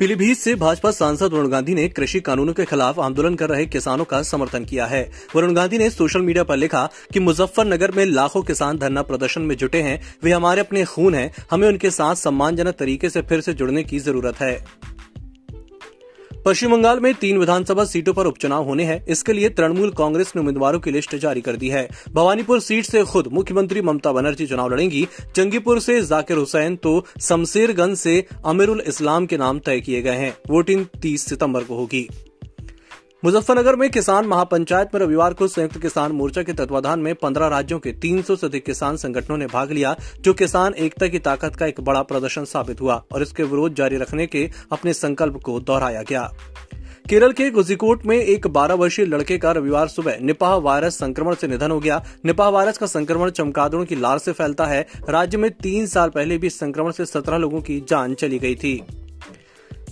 पीलीभीत से भाजपा सांसद वरुण गांधी ने कृषि कानूनों के खिलाफ आंदोलन कर रहे किसानों का समर्थन किया है। वरुण गांधी ने सोशल मीडिया पर लिखा कि मुजफ्फरनगर में लाखों किसान धरना प्रदर्शन में जुटे हैं। वे हमारे अपने खून हैं। हमें उनके साथ सम्मानजनक तरीके से फिर से जुड़ने की ज़रूरत है। पश्चिम बंगाल में तीन विधानसभा सीटों पर उपचुनाव होने हैं। इसके लिए तृणमूल कांग्रेस ने उम्मीदवारों की लिस्ट जारी कर दी है। भवानीपुर सीट से खुद मुख्यमंत्री ममता बनर्जी चुनाव लड़ेंगी। चंगीपुर से जाकिर हुसैन तो शमशेरगंज से अमीरुल इस्लाम के नाम तय किए गए हैं। वोटिंग 30 सितंबर को होगी। मुजफ्फरनगर में किसान महापंचायत में रविवार को संयुक्त किसान मोर्चा के तत्वाधान में 15 राज्यों के 300 से अधिक किसान संगठनों ने भाग लिया, जो किसान एकता की ताकत का एक बड़ा प्रदर्शन साबित हुआ और इसके विरोध जारी रखने के अपने संकल्प को दोहराया गया। केरल के गुजिकोट में एक 12 वर्षीय लड़के का रविवार सुबह निपाह वायरस संक्रमण से निधन हो गया। निपाह वायरस का संक्रमण चमकादड़ों की लार से फैलता है। राज्य में तीन साल पहले भी संक्रमण से 17 लोगों की जान चली गई थी।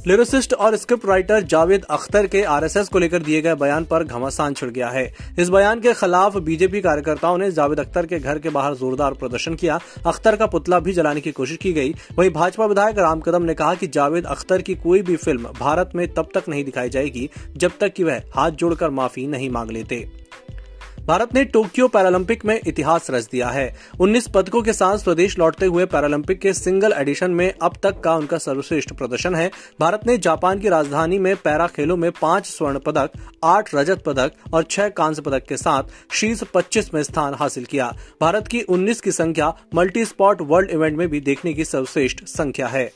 लिरिसिस्ट और स्क्रिप्ट राइटर जावेद अख्तर के आरएसएस को लेकर दिए गए बयान पर घमासान छिड़ गया है। इस बयान के खिलाफ बीजेपी कार्यकर्ताओं ने जावेद अख्तर के घर के बाहर जोरदार प्रदर्शन किया। अख्तर का पुतला भी जलाने की कोशिश की गई। वहीं भाजपा विधायक राम कदम ने कहा कि जावेद अख्तर की कोई भी फ़िल्म भारत में तब तक नहीं दिखाई जाएगी जब तक कि वह हाथ जोड़कर माफ़ी नहीं मांग लेते। भारत ने टोक्यो पैरालंपिक में इतिहास रच दिया है। 19 पदकों के साथ स्वदेश लौटते हुए पैरालंपिक के सिंगल एडिशन में अब तक का उनका सर्वश्रेष्ठ प्रदर्शन है। भारत ने जापान की राजधानी में पैरा खेलों में पाँच स्वर्ण पदक, आठ रजत पदक और छह कांस्य पदक के साथ शीर्ष 25 में स्थान हासिल किया। भारत की 19 की संख्या मल्टी स्पॉट वर्ल्ड इवेंट में भी देखने की सर्वश्रेष्ठ संख्या है।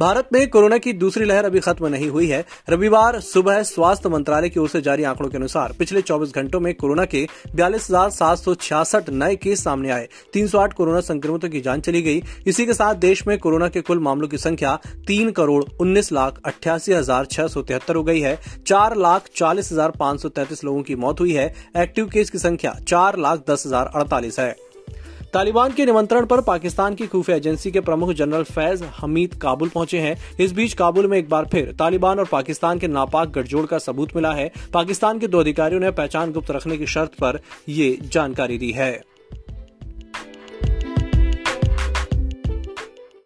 भारत में कोरोना की दूसरी लहर अभी खत्म नहीं हुई है। रविवार सुबह स्वास्थ्य मंत्रालय की ओर से जारी आंकड़ों के अनुसार पिछले 24 घंटों में कोरोना के बयालीस नए केस सामने आए। 308 कोरोना संक्रमितों की जान चली गई। इसी के साथ देश में कोरोना के कुल मामलों की संख्या तीन करोड़ उन्नीस लाख अट्ठासी हज़ार छह सौ तिहत्तर हो गई है। चार लाख चालीस हज़ार पाँच सौ तैतीस लोगों की मौत हुई है। एक्टिव केस की संख्या चार लाख दस हज़ार अड़तालीस है। तालिबान के निमंत्रण पर पाकिस्तान की खुफिया एजेंसी के प्रमुख जनरल फैज हमीद काबुल पहुँचे हैं। इस बीच काबुल में एक बार फिर तालिबान और पाकिस्तान के नापाक गठजोड़ का सबूत मिला है। पाकिस्तान के दो अधिकारियों ने पहचान गुप्त रखने की शर्त पर ये जानकारी दी है।